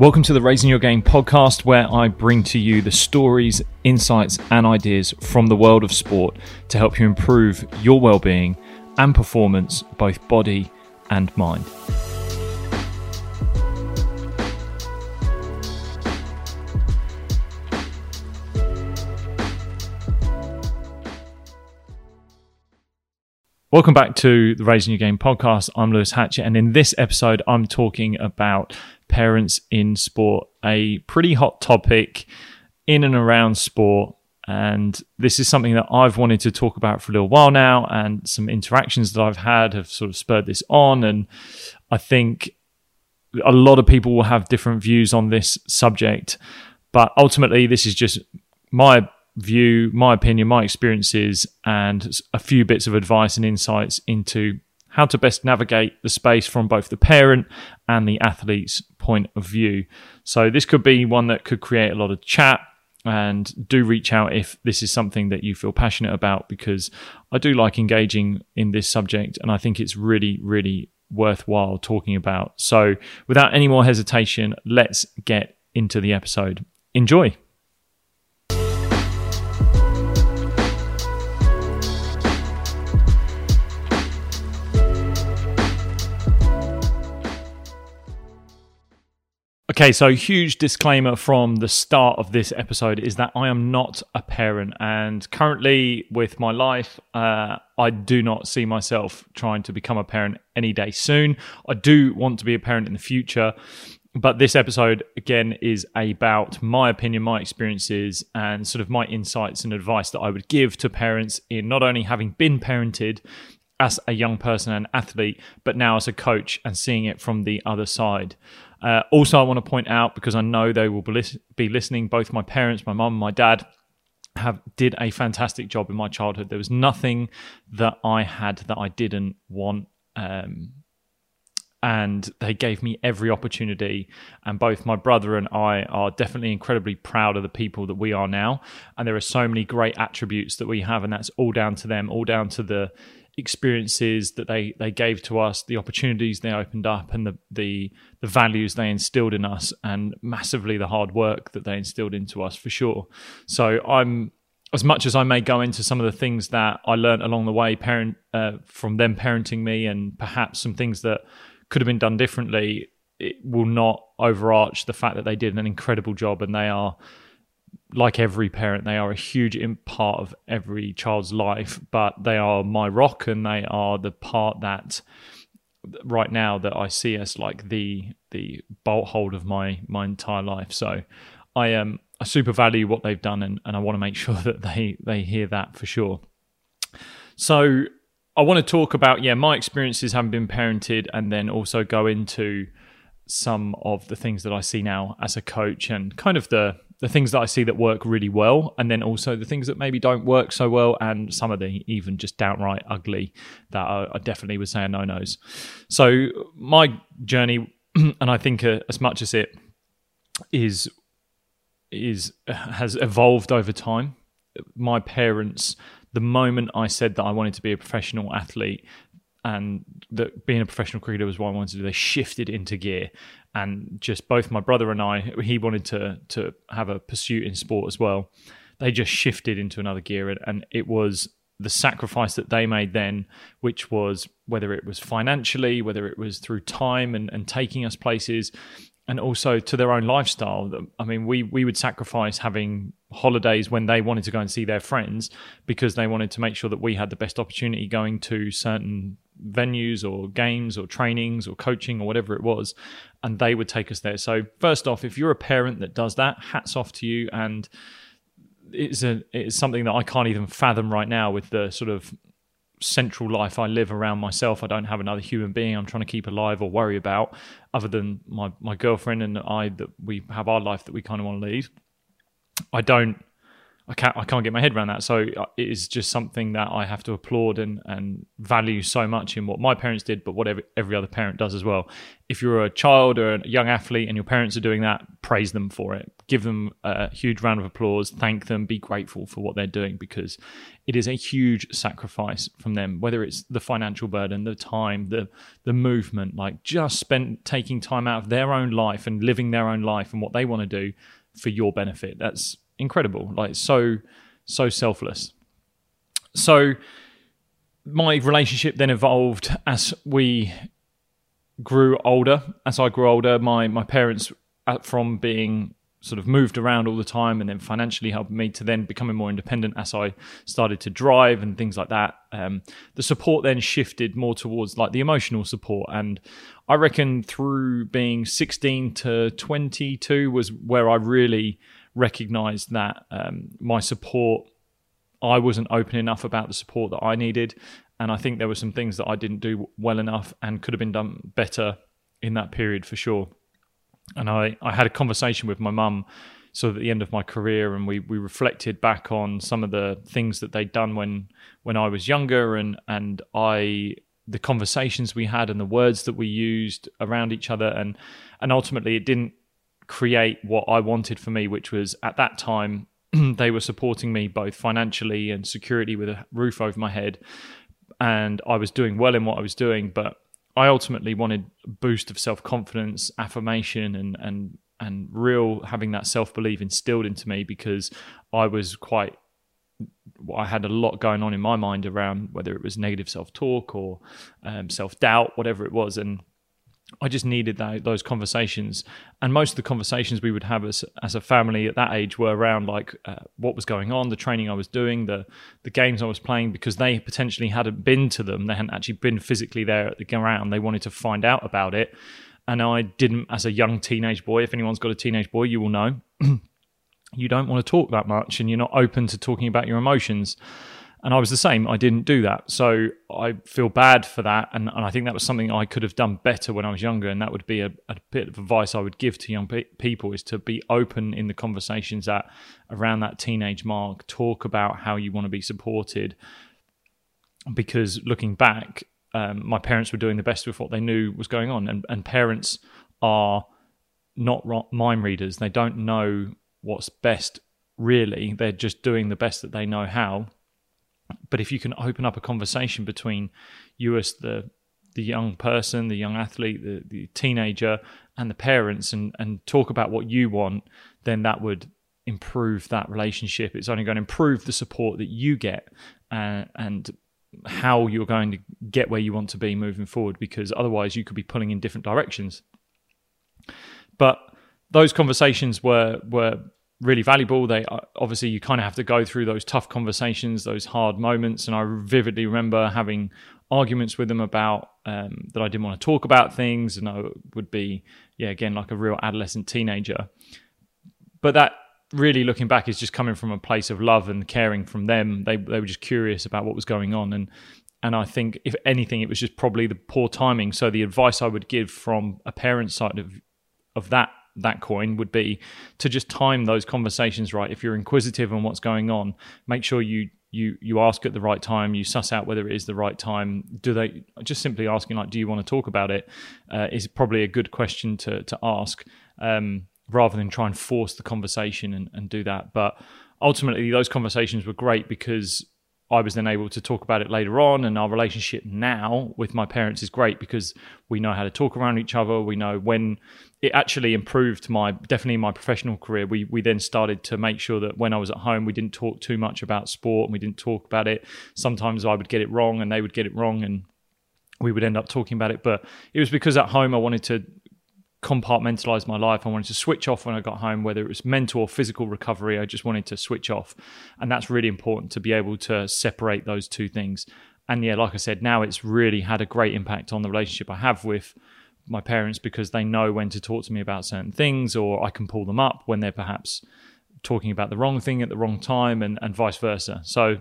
Welcome to the Raising Your Game podcast, where I bring to you the stories, insights, and ideas from the world of sport to help you improve your well being and performance, both body and mind. Welcome back to the Raising Your Game podcast. I'm Lewis Hatchett, and in this episode, I'm talking about parents in sport, a pretty hot topic in and around sport. And this is something that I've wanted to talk about for a little while now, and some interactions that I've had have sort of spurred this on. And I think a lot of people will have different views on this subject, but ultimately, this is just my view, my opinion, my experiences, and a few bits of advice and insights into how to best navigate the space from both the parent and the athlete's point of view. So, this could be one that could create a lot of chat. And do reach out if this is something that you feel passionate about because I do like engaging in this subject and I think it's really, really worthwhile talking about. So, without any more hesitation, let's get into the episode. Enjoy. Okay, so huge disclaimer from the start of this episode is that I am not a parent, and currently with my life, uh, I do not see myself trying to become a parent any day soon. I do want to be a parent in the future, but this episode again is about my opinion, my experiences, and sort of my insights and advice that I would give to parents in not only having been parented as a young person and athlete, but now as a coach and seeing it from the other side. Uh, also, I want to point out because I know they will be listening. Both my parents, my mum, and my dad have did a fantastic job in my childhood. There was nothing that I had that I didn't want. Um, and they gave me every opportunity. And both my brother and I are definitely incredibly proud of the people that we are now. And there are so many great attributes that we have, and that's all down to them, all down to the experiences that they they gave to us, the opportunities they opened up, and the the the values they instilled in us, and massively the hard work that they instilled into us for sure. So I'm as much as I may go into some of the things that I learned along the way, parent uh, from them parenting me, and perhaps some things that could have been done differently, it will not overarch the fact that they did an incredible job and they are like every parent, they are a huge part of every child's life, but they are my rock and they are the part that right now that I see as like the the bolt hold of my my entire life. So I um I super value what they've done and, and I want to make sure that they they hear that for sure. So I want to talk about yeah my experiences having been parented and then also go into some of the things that I see now as a coach and kind of the the things that I see that work really well, and then also the things that maybe don't work so well, and some of the even just downright ugly that I, I definitely would say are no nos. So my journey, and I think uh, as much as it is is has evolved over time, my parents. The moment I said that I wanted to be a professional athlete, and that being a professional cricketer was what I wanted to do. They shifted into gear, and just both my brother and I, he wanted to to have a pursuit in sport as well. They just shifted into another gear, and, and it was the sacrifice that they made then, which was whether it was financially, whether it was through time and, and taking us places, and also to their own lifestyle. I mean, we we would sacrifice having holidays when they wanted to go and see their friends because they wanted to make sure that we had the best opportunity going to certain venues or games or trainings or coaching or whatever it was and they would take us there so first off if you're a parent that does that hats off to you and it's a it's something that I can't even fathom right now with the sort of central life I live around myself. I don't have another human being I'm trying to keep alive or worry about other than my my girlfriend and I that we have our life that we kind of want to lead. I don't I can't I can't get my head around that. So uh, it is just something that I have to applaud and and value so much in what my parents did, but whatever every other parent does as well. If you're a child or a young athlete and your parents are doing that, praise them for it, give them a huge round of applause, thank them, be grateful for what they're doing because it is a huge sacrifice from them. Whether it's the financial burden, the time, the the movement, like just spent taking time out of their own life and living their own life and what they want to do for your benefit. That's incredible. Like so so selfless. So my relationship then evolved as we grew older. As I grew older, my my parents, from being sort of moved around all the time and then financially helped me to then becoming more independent as I started to drive and things like that. Um, the support then shifted more towards like the emotional support. And I reckon through being 16 to 22 was where I really recognized that um, my support, I wasn't open enough about the support that I needed. And I think there were some things that I didn't do well enough and could have been done better in that period for sure. And I, I had a conversation with my mum sort of at the end of my career and we, we reflected back on some of the things that they'd done when when I was younger and and I the conversations we had and the words that we used around each other. And and ultimately it didn't create what I wanted for me which was at that time they were supporting me both financially and security with a roof over my head. And I was doing well in what I was doing, but I ultimately wanted a boost of self confidence, affirmation, and and and real having that self belief instilled into me because I was quite. I had a lot going on in my mind around whether it was negative self talk or um, self doubt, whatever it was, and I just needed that, those conversations, and most of the conversations we would have as as a family at that age were around like uh, what was going on, the training I was doing, the the games I was playing, because they potentially hadn't been to them, they hadn't actually been physically there at the ground. They wanted to find out about it, and I didn't. As a young teenage boy, if anyone's got a teenage boy, you will know, you don't want to talk that much, and you're not open to talking about your emotions. And I was the same. I didn't do that. So I feel bad for that. And, and I think that was something I could have done better when I was younger. And that would be a, a bit of advice I would give to young pe- people is to be open in the conversations that around that teenage mark, talk about how you want to be supported. Because looking back, um, my parents were doing the best with what they knew was going on. And, and parents are not mind readers. They don't know what's best really. They're just doing the best that they know how but if you can open up a conversation between you as the the young person, the young athlete, the, the teenager, and the parents, and and talk about what you want, then that would improve that relationship. It's only going to improve the support that you get, uh, and how you're going to get where you want to be moving forward. Because otherwise, you could be pulling in different directions. But those conversations were were really valuable. They uh, obviously you kind of have to go through those tough conversations, those hard moments, and I vividly remember having arguments with them about um, that I didn't want to talk about things, and I would be yeah again like a real adolescent teenager. But that really looking back is just coming from a place of love and caring from them. They they were just curious about what was going on and. And I think, if anything, it was just probably the poor timing. So the advice I would give from a parent's side of of that that coin would be to just time those conversations right. If you're inquisitive on what's going on, make sure you you you ask at the right time. You suss out whether it is the right time. Do they just simply asking like, do you want to talk about it? Uh, is probably a good question to to ask um, rather than try and force the conversation and, and do that. But ultimately, those conversations were great because I was then able to talk about it later on, and our relationship now with my parents is great because we know how to talk around each other. We know when it actually improved my definitely my professional career. We we then started to make sure that when I was at home, we didn't talk too much about sport, and we didn't talk about it. Sometimes I would get it wrong, and they would get it wrong, and we would end up talking about it. But it was because at home I wanted to compartmentalize my life. I wanted to switch off when I got home, whether it was mental or physical recovery. I just wanted to switch off. And that's really important to be able to separate those two things. And yeah, like I said, now it's really had a great impact on the relationship I have with my parents because they know when to talk to me about certain things or I can pull them up when they're perhaps talking about the wrong thing at the wrong time and, and vice versa. So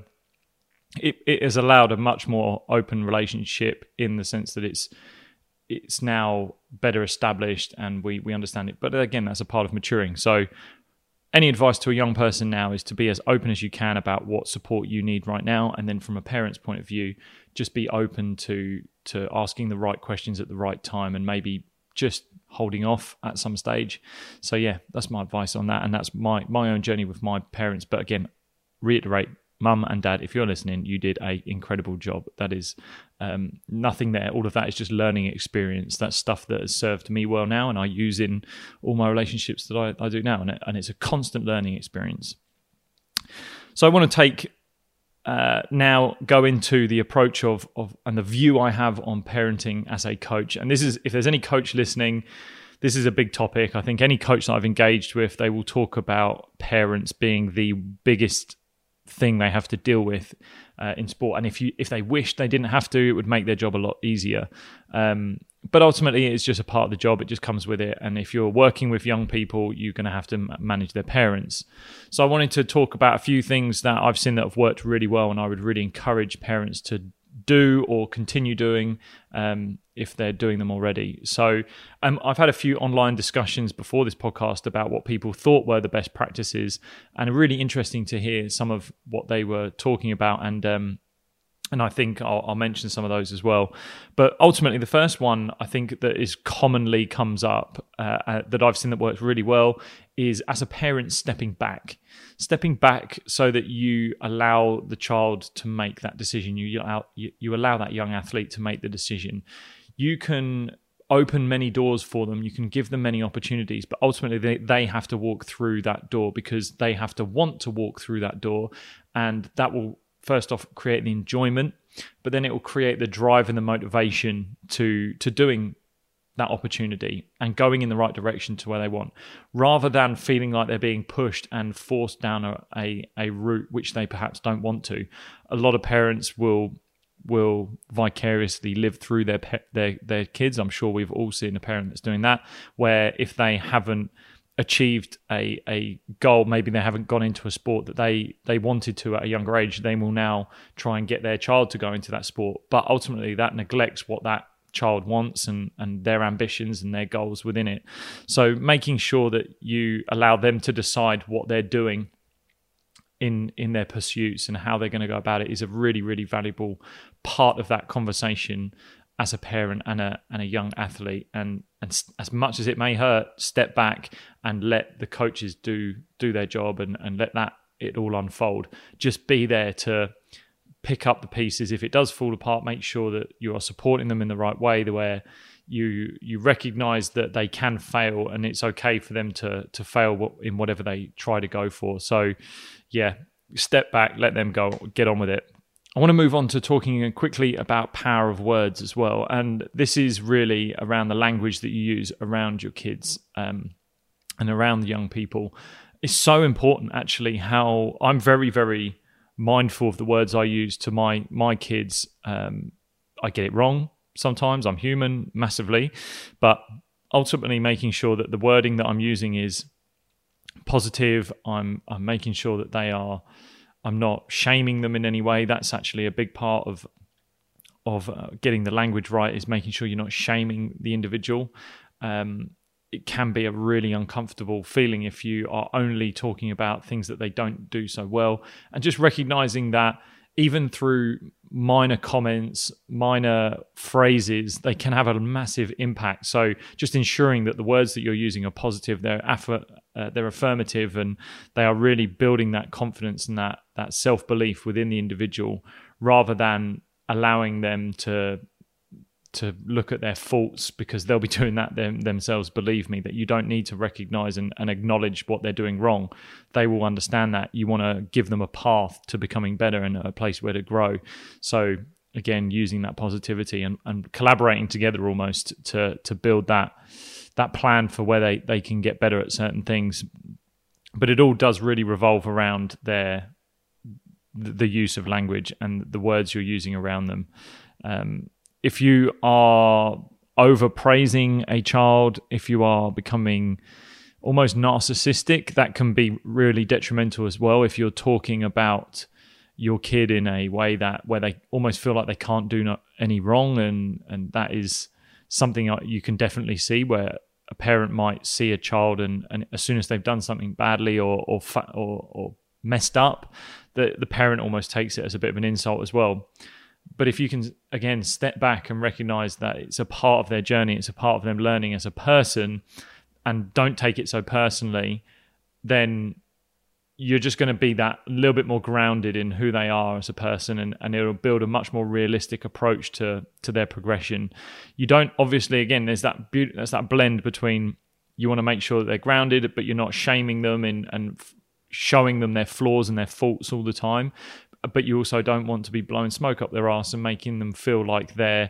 it, it has allowed a much more open relationship in the sense that it's it's now better established and we we understand it. But again, that's a part of maturing. So any advice to a young person now is to be as open as you can about what support you need right now and then from a parent's point of view just be open to to asking the right questions at the right time and maybe just holding off at some stage. So yeah, that's my advice on that, and that's my my own journey with my parents. But again, reiterate mum and dad, if you're listening, you did a incredible job. That is um, nothing there. All of that is just learning experience. That's stuff that has served me well now, and I use in all my relationships that I, I do now, and, it, and, it's a constant learning experience. So I want to take uh, now go into the approach of of and the view I have on parenting as a coach. And this is if there's any coach listening. This is a big topic. I think any coach that I've engaged with, they will talk about parents being the biggest thing they have to deal with uh, in sport. And if you if they wished they didn't have to, it would make their job a lot easier. Um, but ultimately, it's just a part of the job. It just comes with it. And if you're working with young people, you're going to have to manage their parents. So I wanted to talk about a few things that I've seen that have worked really well, and I would really encourage parents to do or continue doing um, if they're doing them already. So um, I've had a few online discussions before this podcast about what people thought were the best practices, and really interesting to hear some of what they were talking about. And um, and I think I'll, I'll, mention some of those as well. But ultimately, the first one I think that is commonly comes up uh, uh, that I've seen that works really well is as a parent stepping back, stepping back so that you allow the child to make that decision. You allow you, you allow that young athlete to make the decision. You can open many doors for them. You can give them many opportunities, but ultimately they, they have to walk through that door because they have to want to walk through that door, and that will first off create the enjoyment, but then it will create the drive and the motivation to to doing that opportunity and going in the right direction to where they want, rather than feeling like they're being pushed and forced down a, a, a route which they perhaps don't want to. A lot of parents will will vicariously live through their their their kids. I'm sure we've all seen a parent that's doing that, where if they haven't achieved a a goal maybe they haven't gone into a sport that they they wanted to at a younger age they will now try and get their child to go into that sport. But ultimately that neglects what that child wants and and their ambitions and their goals within it. So making sure that you allow them to decide what they're doing in in their pursuits and how they're going to go about it is a really really valuable part of that conversation as a parent and a and a young athlete and and as much as it may hurt step back and let the coaches do do their job and and let that it all unfold. Just be there to pick up the pieces. If it does fall apart make sure that you are supporting them in the right way the where you you recognize that they can fail and it's okay for them to to fail in whatever they try to go for. So yeah step back let them go get on with it I want to move on to talking quickly about power of words as well. And this is really around the language that you use around your kids um, and around the young people. It's so important, actually, how I'm very, very mindful of the words I use to my my kids. Um, I get it wrong sometimes. I'm human massively, but ultimately making sure that the wording that I'm using is positive. I'm I'm making sure that they are I'm not shaming them in any way. That's actually a big part of of uh, getting the language right is making sure you're not shaming the individual. Um, it can be a really uncomfortable feeling if you are only talking about things that they don't do so well, and just recognizing that even through minor comments, minor phrases, they can have a massive impact. So just ensuring that the words that you're using are positive, they're affer- uh, they're affirmative, and they are really building that confidence and that that self belief within the individual, rather than allowing them to to look at their faults because they'll be doing that them, themselves. Believe me, that you don't need to recognize and, and acknowledge what they're doing wrong. They will understand that. You want to give them a path to becoming better and a place where to grow. So again, using that positivity and, and collaborating together almost to to build that that plan for where they, they can get better at certain things. But it all does really revolve around their the use of language and the words you're using around them. Um, if you are overpraising a child, if you are becoming almost narcissistic, that can be really detrimental as well. If you're talking about your kid in a way that where they almost feel like they can't do any wrong, and and that is something you can definitely see where a parent might see a child and, and as soon as they've done something badly or or or, or messed up, the the parent almost takes it as a bit of an insult as well. But if you can again step back and recognize that it's a part of their journey, it's a part of them learning as a person, and don't take it so personally, then you're just going to be that little bit more grounded in who they are as a person and, and it'll build a much more realistic approach to to their progression. You don't obviously again there's that be- there's that blend between you want to make sure that they're grounded but you're not shaming them and and showing them their flaws and their faults all the time but you also don't want to be blowing smoke up their ass and making them feel like they're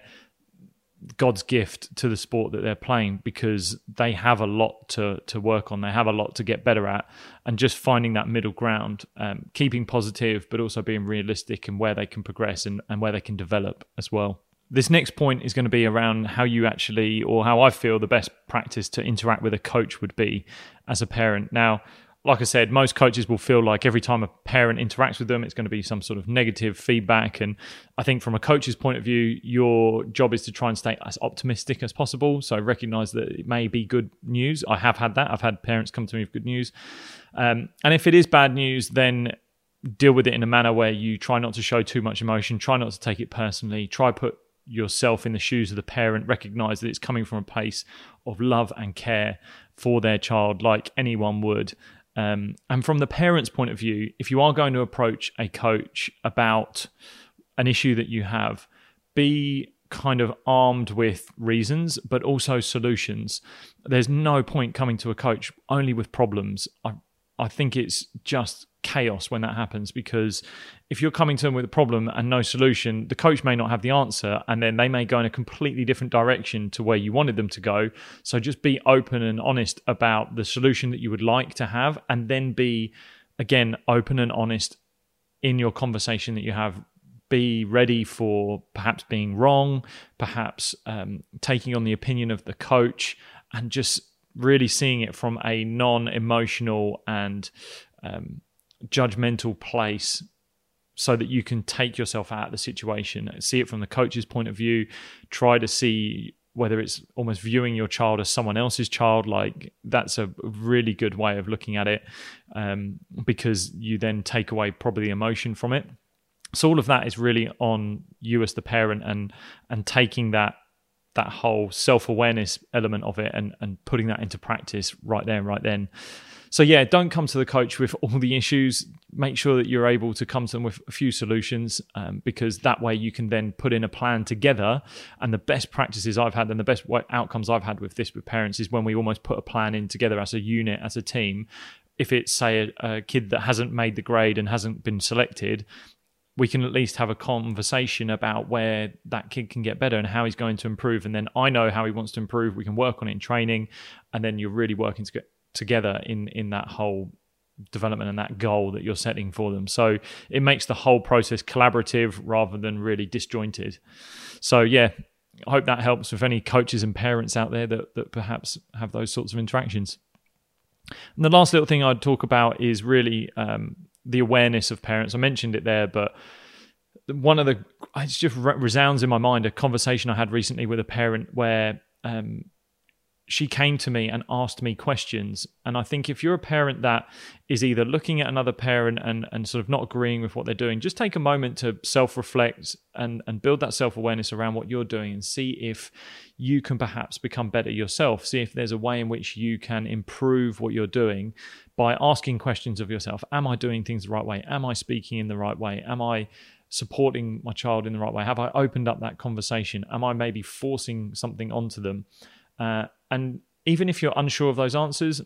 God's gift to the sport that they're playing because they have a lot to to work on. They have a lot to get better at, and just finding that middle ground, um, keeping positive, but also being realistic and where they can progress and, and where they can develop as well. This next point is going to be around how you actually, or how I feel the best practice to interact with a coach would be as a parent. Now, like I said, most coaches will feel like every time a parent interacts with them, it's going to be some sort of negative feedback. And I think from a coach's point of view, your job is to try and stay as optimistic as possible. So recognize that it may be good news. I have had that. I've had parents come to me with good news. Um, and if it is bad news, then deal with it in a manner where you try not to show too much emotion, try not to take it personally, try put yourself in the shoes of the parent, recognize that it's coming from a place of love and care for their child, like anyone would. Um, and from the parent's point of view, if you are going to approach a coach about an issue that you have, be kind of armed with reasons, but also solutions. There's no point coming to a coach only with problems. I, I think it's just chaos when that happens because if you're coming to them with a problem and no solution, the coach may not have the answer and then they may go in a completely different direction to where you wanted them to go. So just be open and honest about the solution that you would like to have and then be, again, open and honest in your conversation that you have. Be ready for perhaps being wrong, perhaps um, taking on the opinion of the coach, and just really seeing it from a non emotional and um, judgmental place so that you can take yourself out of the situation, see it from the coach's point of view, try to see whether it's almost viewing your child as someone else's child, like that's a really good way of looking at it um, because you then take away probably the emotion from it. So all of that is really on you as the parent and and taking that that whole self awareness element of it and and putting that into practice right there and right then. So yeah, don't come to the coach with all the issues. Make sure that you're able to come to them with a few solutions, um, because that way you can then put in a plan together. And the best practices I've had and the best outcomes I've had with this with parents is when we almost put a plan in together as a unit, as a team. If it's say a, a kid that hasn't made the grade and hasn't been selected, we can at least have a conversation about where that kid can get better and how he's going to improve. And then I know how he wants to improve. We can work on it in training, and then you're really working to get together in in that whole development and that goal that you're setting for them. So it makes the whole process collaborative rather than really disjointed. So yeah, I hope that helps with any coaches and parents out there that that perhaps have those sorts of interactions. And the last little thing I'd talk about is really um, the awareness of parents. I mentioned it there, but one of the it just resounds in my mind a conversation I had recently with a parent where um, she came to me and asked me questions. And I think if you're a parent that is either looking at another parent and, and sort of not agreeing with what they're doing, just take a moment to self reflect and, and build that self awareness around what you're doing and see if you can perhaps become better yourself. See if there's a way in which you can improve what you're doing by asking questions of yourself Am I doing things the right way? Am I speaking in the right way? Am I supporting my child in the right way? Have I opened up that conversation? Am I maybe forcing something onto them? Uh, and even if you're unsure of those answers,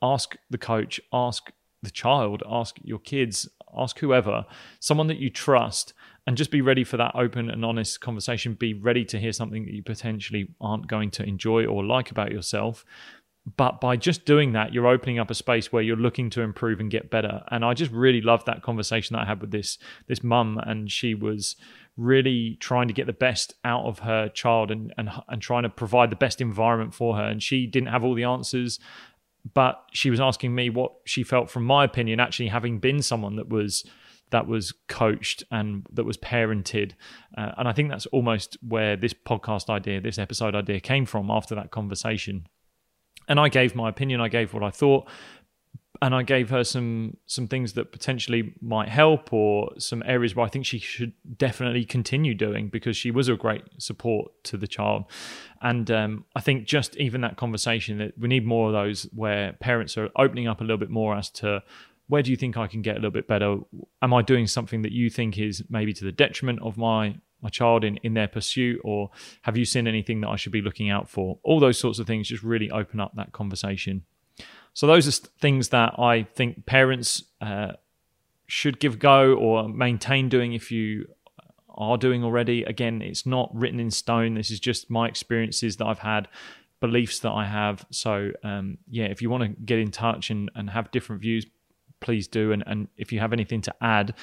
ask the coach, ask the child, ask your kids, ask whoever, someone that you trust, and just be ready for that open and honest conversation. Be ready to hear something that you potentially aren't going to enjoy or like about yourself. But by just doing that, you're opening up a space where you're looking to improve and get better. And I just really loved that conversation that I had with this this mum, and she was really trying to get the best out of her child and, and and trying to provide the best environment for her. And she didn't have all the answers, but she was asking me what she felt from my opinion, actually having been someone that was that was coached and that was parented. Uh, and I think that's almost where this podcast idea, this episode idea came from after that conversation. And I gave my opinion, I gave what I thought, and I gave her some some things that potentially might help or some areas where I think she should definitely continue doing because she was a great support to the child. And um, I think just even that conversation that we need more of those where parents are opening up a little bit more as to where do you think I can get a little bit better? Am I doing something that you think is maybe to the detriment of my my child in, in their pursuit or have you seen anything that I should be looking out for? All those sorts of things just really open up that conversation. So those are things that I think parents uh, should give go or maintain doing if you are doing already. Again, it's not written in stone. This is just my experiences that I've had, beliefs that I have. So um, yeah, if you want to get in touch and, and have different views, please do. And, and if you have anything to add,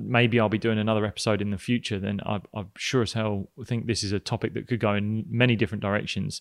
maybe I'll be doing another episode in the future. Then I, I'm sure as hell think this is a topic that could go in many different directions.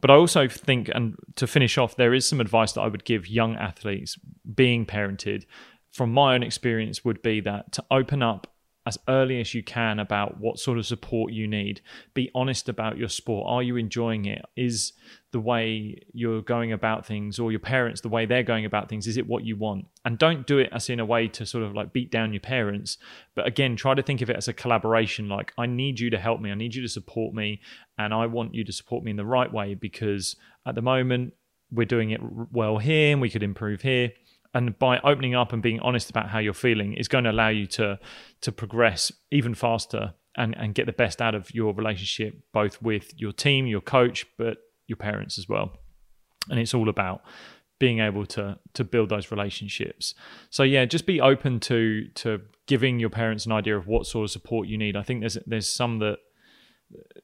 But I also think, and to finish off, there is some advice that I would give young athletes being parented from my own experience would be that to open up as early as you can about what sort of support you need. Be honest about your sport. Are you enjoying it? Is the way you're going about things or your parents the way they're going about things is it what you want? And don't do it as in a way to sort of like beat down your parents, but again try to think of it as a collaboration like I need you to help me. I need you to support me and I want you to support me in the right way because at the moment we're doing it well here and we could improve here and by opening up and being honest about how you're feeling is going to allow you to to progress even faster and and get the best out of your relationship both with your team your coach but your parents as well. And it's all about being able to to build those relationships. So yeah just be open to to giving your parents an idea of what sort of support you need. I think there's there's some that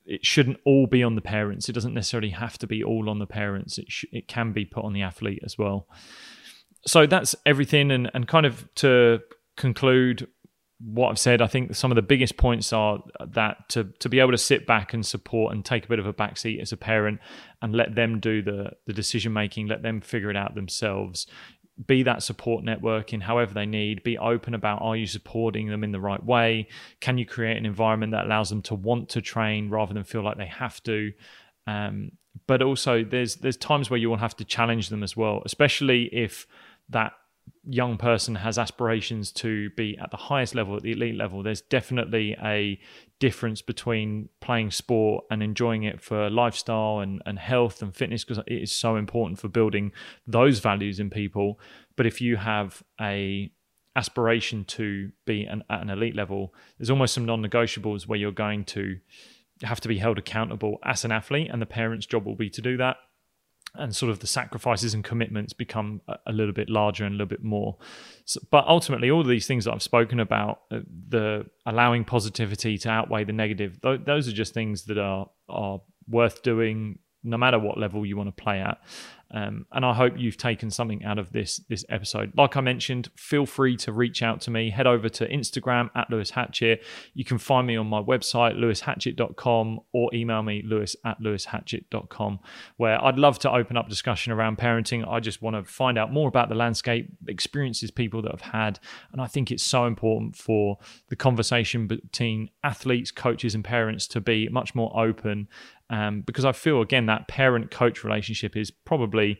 it shouldn't all be on the parents. It doesn't necessarily have to be all on the parents. It sh- it can be put on the athlete as well so that's everything. And, and kind of to conclude what I've said, I think some of the biggest points are that to, to be able to sit back and support and take a bit of a backseat as a parent and let them do the, the decision making, let them figure it out themselves. Be that support network in however they need. Be open about are you supporting them in the right way? Can you create an environment that allows them to want to train rather than feel like they have to? Um, but also, there's there's times where you will have to challenge them as well, especially if that young person has aspirations to be at the highest level, at the elite level, there's definitely a difference between playing sport and enjoying it for lifestyle and, and health and fitness because it is so important for building those values in people. But if you have a aspiration to be an, at an elite level, there's almost some non-negotiables where you're going to have to be held accountable as an athlete, and the parent's job will be to do that and sort of the sacrifices and commitments become a, little bit larger and a little bit more. So, but ultimately, all these things that I've spoken about, uh, the allowing positivity to outweigh the negative, th- those are just things that are are worth doing no matter what level you want to play at. Um, and I hope you've taken something out of this this episode. Like I mentioned, feel free to reach out to me. Head over to Instagram at Lewis Hatchett. You can find me on my website, lewishatchett.com, or email me, lewis at lewishatchett.com, where I'd love to open up discussion around parenting. I just want to find out more about the landscape, experiences people that have had. And I think it's so important for the conversation between athletes, coaches, and parents to be much more open um, because I feel again that parent coach relationship is probably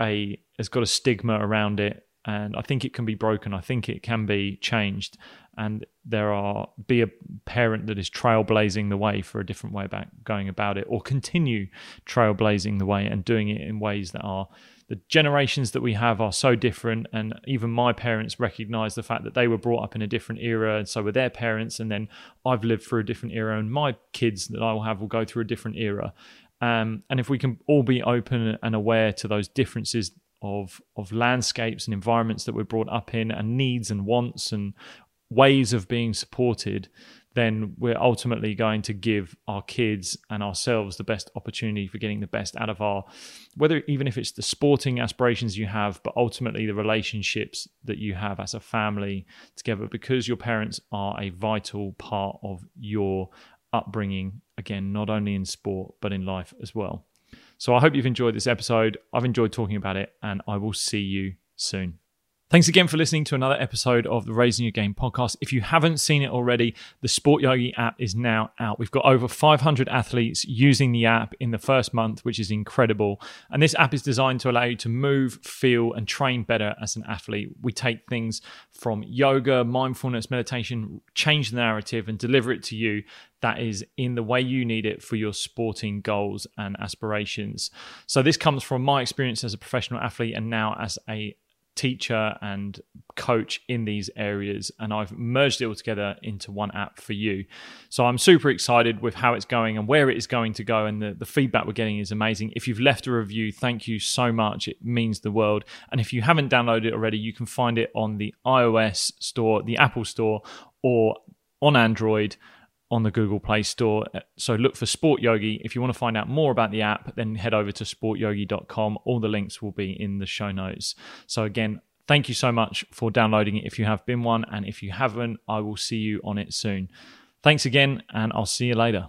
a has got a stigma around it, and I think it can be broken. I think it can be changed, and there are be a parent that is trailblazing the way for a different way about going about it, or continue trailblazing the way and doing it in ways that are the generations that we have are so different and even my parents recognize the fact that they were brought up in a different era and so were their parents and then i've lived through a different era and my kids that i will have will go through a different era. Um, and if we can all be open and aware to those differences of of landscapes and environments that we're brought up in and needs and wants and ways of being supported then we're ultimately going to give our kids and ourselves the best opportunity for getting the best out of our whether even if it's the sporting aspirations you have but ultimately the relationships that you have as a family together because your parents are a vital part of your upbringing again not only in sport but in life as well. So i hope you've enjoyed this episode. I've enjoyed talking about it and i will see you soon Thanks again for listening to another episode of the Raising Your Game podcast. If you haven't seen it already, the Sport Yogi app is now out. We've got over 500 athletes using the app in the first month, which is incredible. And this app is designed to allow you to move, feel, and train better as an athlete. We take things from yoga, mindfulness, meditation, change the narrative, and deliver it to you that is in the way you need it for your sporting goals and aspirations. So, this comes from my experience as a professional athlete and now as a teacher and coach in these areas and I've merged it all together into one app for you. So I'm super excited with how it's going and where it is going to go and the, the feedback we're getting is amazing. If you've left a review, thank you so much. It means the world. And if you haven't downloaded it already, you can find it on the iOS store, the Apple store or on Android on the Google Play Store. Uh, so look for Sport Yogi. If you want to find out more about the app, then head over to sportyogi.com. All the links will be in the show notes. So again, thank you so much for downloading it if you have been one. And if you haven't, I will see you on it soon. Thanks again, and I'll see you later.